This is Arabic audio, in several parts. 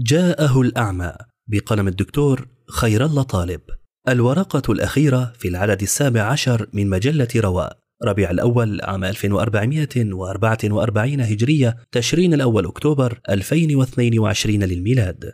جاءه الأعمى بقلم الدكتور خير الله طالب. الورقة الأخيرة في العدد السابع عشر من مجلة رواء ربيع الأول عام 1444 هجرية تشرين الأول أكتوبر 2022 للميلاد.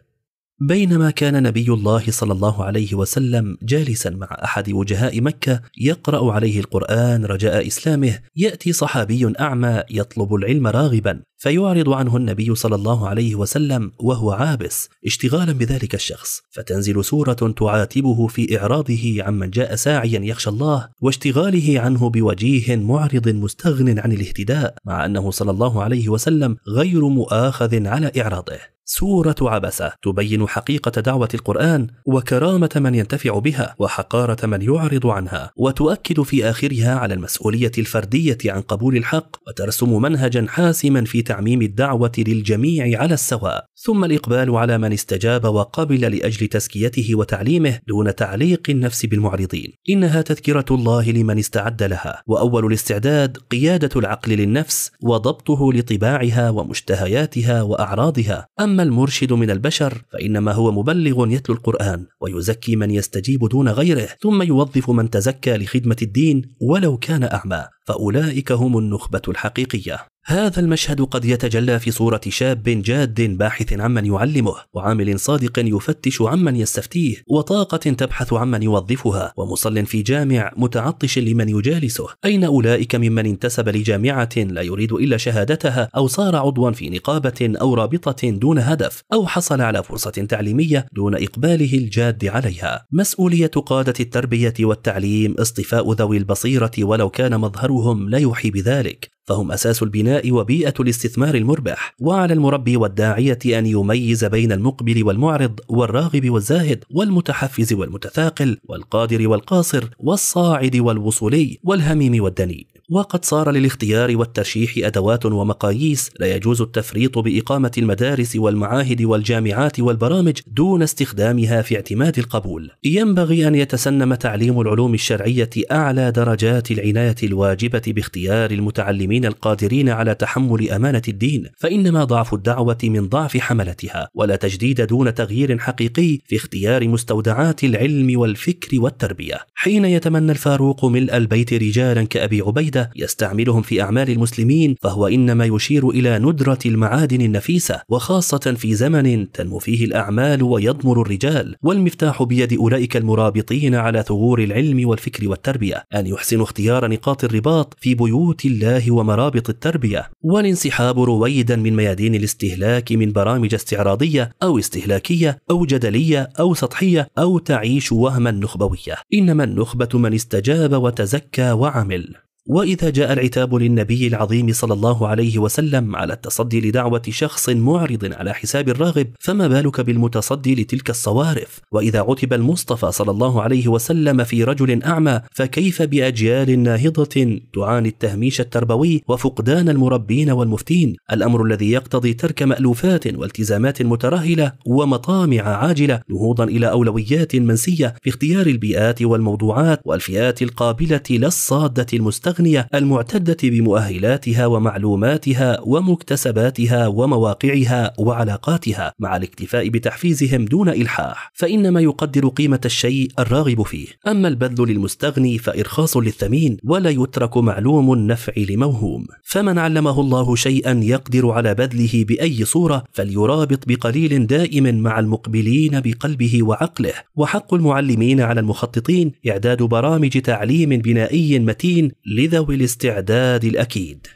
بينما كان نبي الله صلى الله عليه وسلم جالسا مع أحد وجهاء مكة يقرأ عليه القرآن رجاء إسلامه يأتي صحابي أعمى يطلب العلم راغبا فيعرض عنه النبي صلى الله عليه وسلم وهو عابس اشتغالا بذلك الشخص فتنزل سورة تعاتبه في إعراضه عمن جاء ساعيا يخشى الله واشتغاله عنه بوجيه معرض مستغن عن الاهتداء مع أنه صلى الله عليه وسلم غير مؤاخذ على إعراضه. سورة عبسة تبين حقيقة دعوة القرآن وكرامة من ينتفع بها وحقارة من يعرض عنها وتؤكد في آخرها على المسؤولية الفردية عن قبول الحق وترسم منهجا حاسما في تعميم الدعوة للجميع على السواء. ثم الإقبال على من استجاب وقبل لأجل تزكيته وتعليمه دون تعليق النفس بالمعرضين. إنها تذكرة الله لمن استعد لها. وأول الاستعداد قيادة العقل للنفس وضبطه لطباعها ومشتهياتها وأعراضها. أما أما المرشد من البشر فإنما هو مبلغ يتلو القرآن ويزكي من يستجيب دون غيره ثم يوظف من تزكى لخدمة الدين ولو كان أعمى فأولئك هم النخبة الحقيقية. هذا المشهد قد يتجلى في صورة شاب جاد باحث عمن يعلمه وعامل صادق يفتش عمن يستفتيه وطاقة تبحث عمن يوظفها ومصل في جامع متعطش لمن يجالسه. أين أولئك ممن انتسب لجامعة لا يريد إلا شهادتها أو صار عضوا في نقابة أو رابطة دون هدف أو حصل على فرصة تعليمية دون إقباله الجاد عليها؟ مسؤولية قادة التربية والتعليم اصطفاء ذوي البصيرة ولو كان مظهرهم لا يوحي بذلك. فهم أساس البناء وبيئة الاستثمار المربح وعلى المربي والداعية أن يميز بين المقبل والمعرض والراغب والزاهد والمتحفز والمتثاقل والقادر والقاصر والصاعد والوصولي والهميم والدني. وقد صار للاختيار والترشيح أدوات ومقاييس لا يجوز التفريط بإقامة المدارس والمعاهد والجامعات والبرامج دون استخدامها في اعتماد القبول. ينبغي أن يتسنم تعليم العلوم الشرعية أعلى درجات العناية الواجبة باختيار المتعلمين القادرين على تحمل أمانة الدين فإنما ضعف الدعوة من ضعف حملتها ولا تجديد دون تغيير حقيقي في اختيار مستودعات العلم والفكر والتربية. حين يتمنى الفاروق ملء البيت رجالا كأبي عبيد الجديدة يستعملهم في أعمال المسلمين فهو إنما يشير إلى ندرة المعادن النفيسة وخاصة في زمن تنمو فيه الأعمال ويضمر الرجال. والمفتاح بيد أولئك المرابطين على ثغور العلم والفكر والتربية. أن يحسنوا اختيار نقاط الرباط في بيوت الله ومرابط التربية. والانسحاب رويدا من ميادين الاستهلاك من برامج استعراضية أو استهلاكية أو جدلية أو سطحية أو تعيش وهما نخبوية إنما النخبة من استجاب وتزكى وعمل. وإذا جاء العتاب للنبي العظيم صلى الله عليه وسلم على التصدي لدعوة شخص معرض على حساب الراغب فما بالك بالمتصدي لتلك الصوارف؟ وإذا عتب المصطفى صلى الله عليه وسلم في رجل أعمى فكيف بأجيال ناهضة تعاني التهميش التربوي وفقدان المربين والمفتين؟ الأمر الذي يقتضي ترك مألوفات والتزامات مترهلة ومطامع عاجلة نهوضا إلى أولويات منسية في اختيار البيئات والموضوعات والفئات القابلة لا الصاده الأغنية المعتدة بمؤهلاتها ومعلوماتها ومكتسباتها ومواقعها وعلاقاتها مع الاكتفاء بتحفيزهم دون إلحاح فإنما يقدر قيمة الشيء الراغب فيه. أما البذل للمستغني فإرخاص للثمين ولا يترك معلوم النفع لموهوم. فمن علمه الله شيئا يقدر على بذله بأي صورة فليرابط بقليل دائم مع المقبلين بقلبه وعقله. وحق المعلمين على المخططين إعداد برامج تعليم بنائي متين لذوي الاستعداد الأكيد.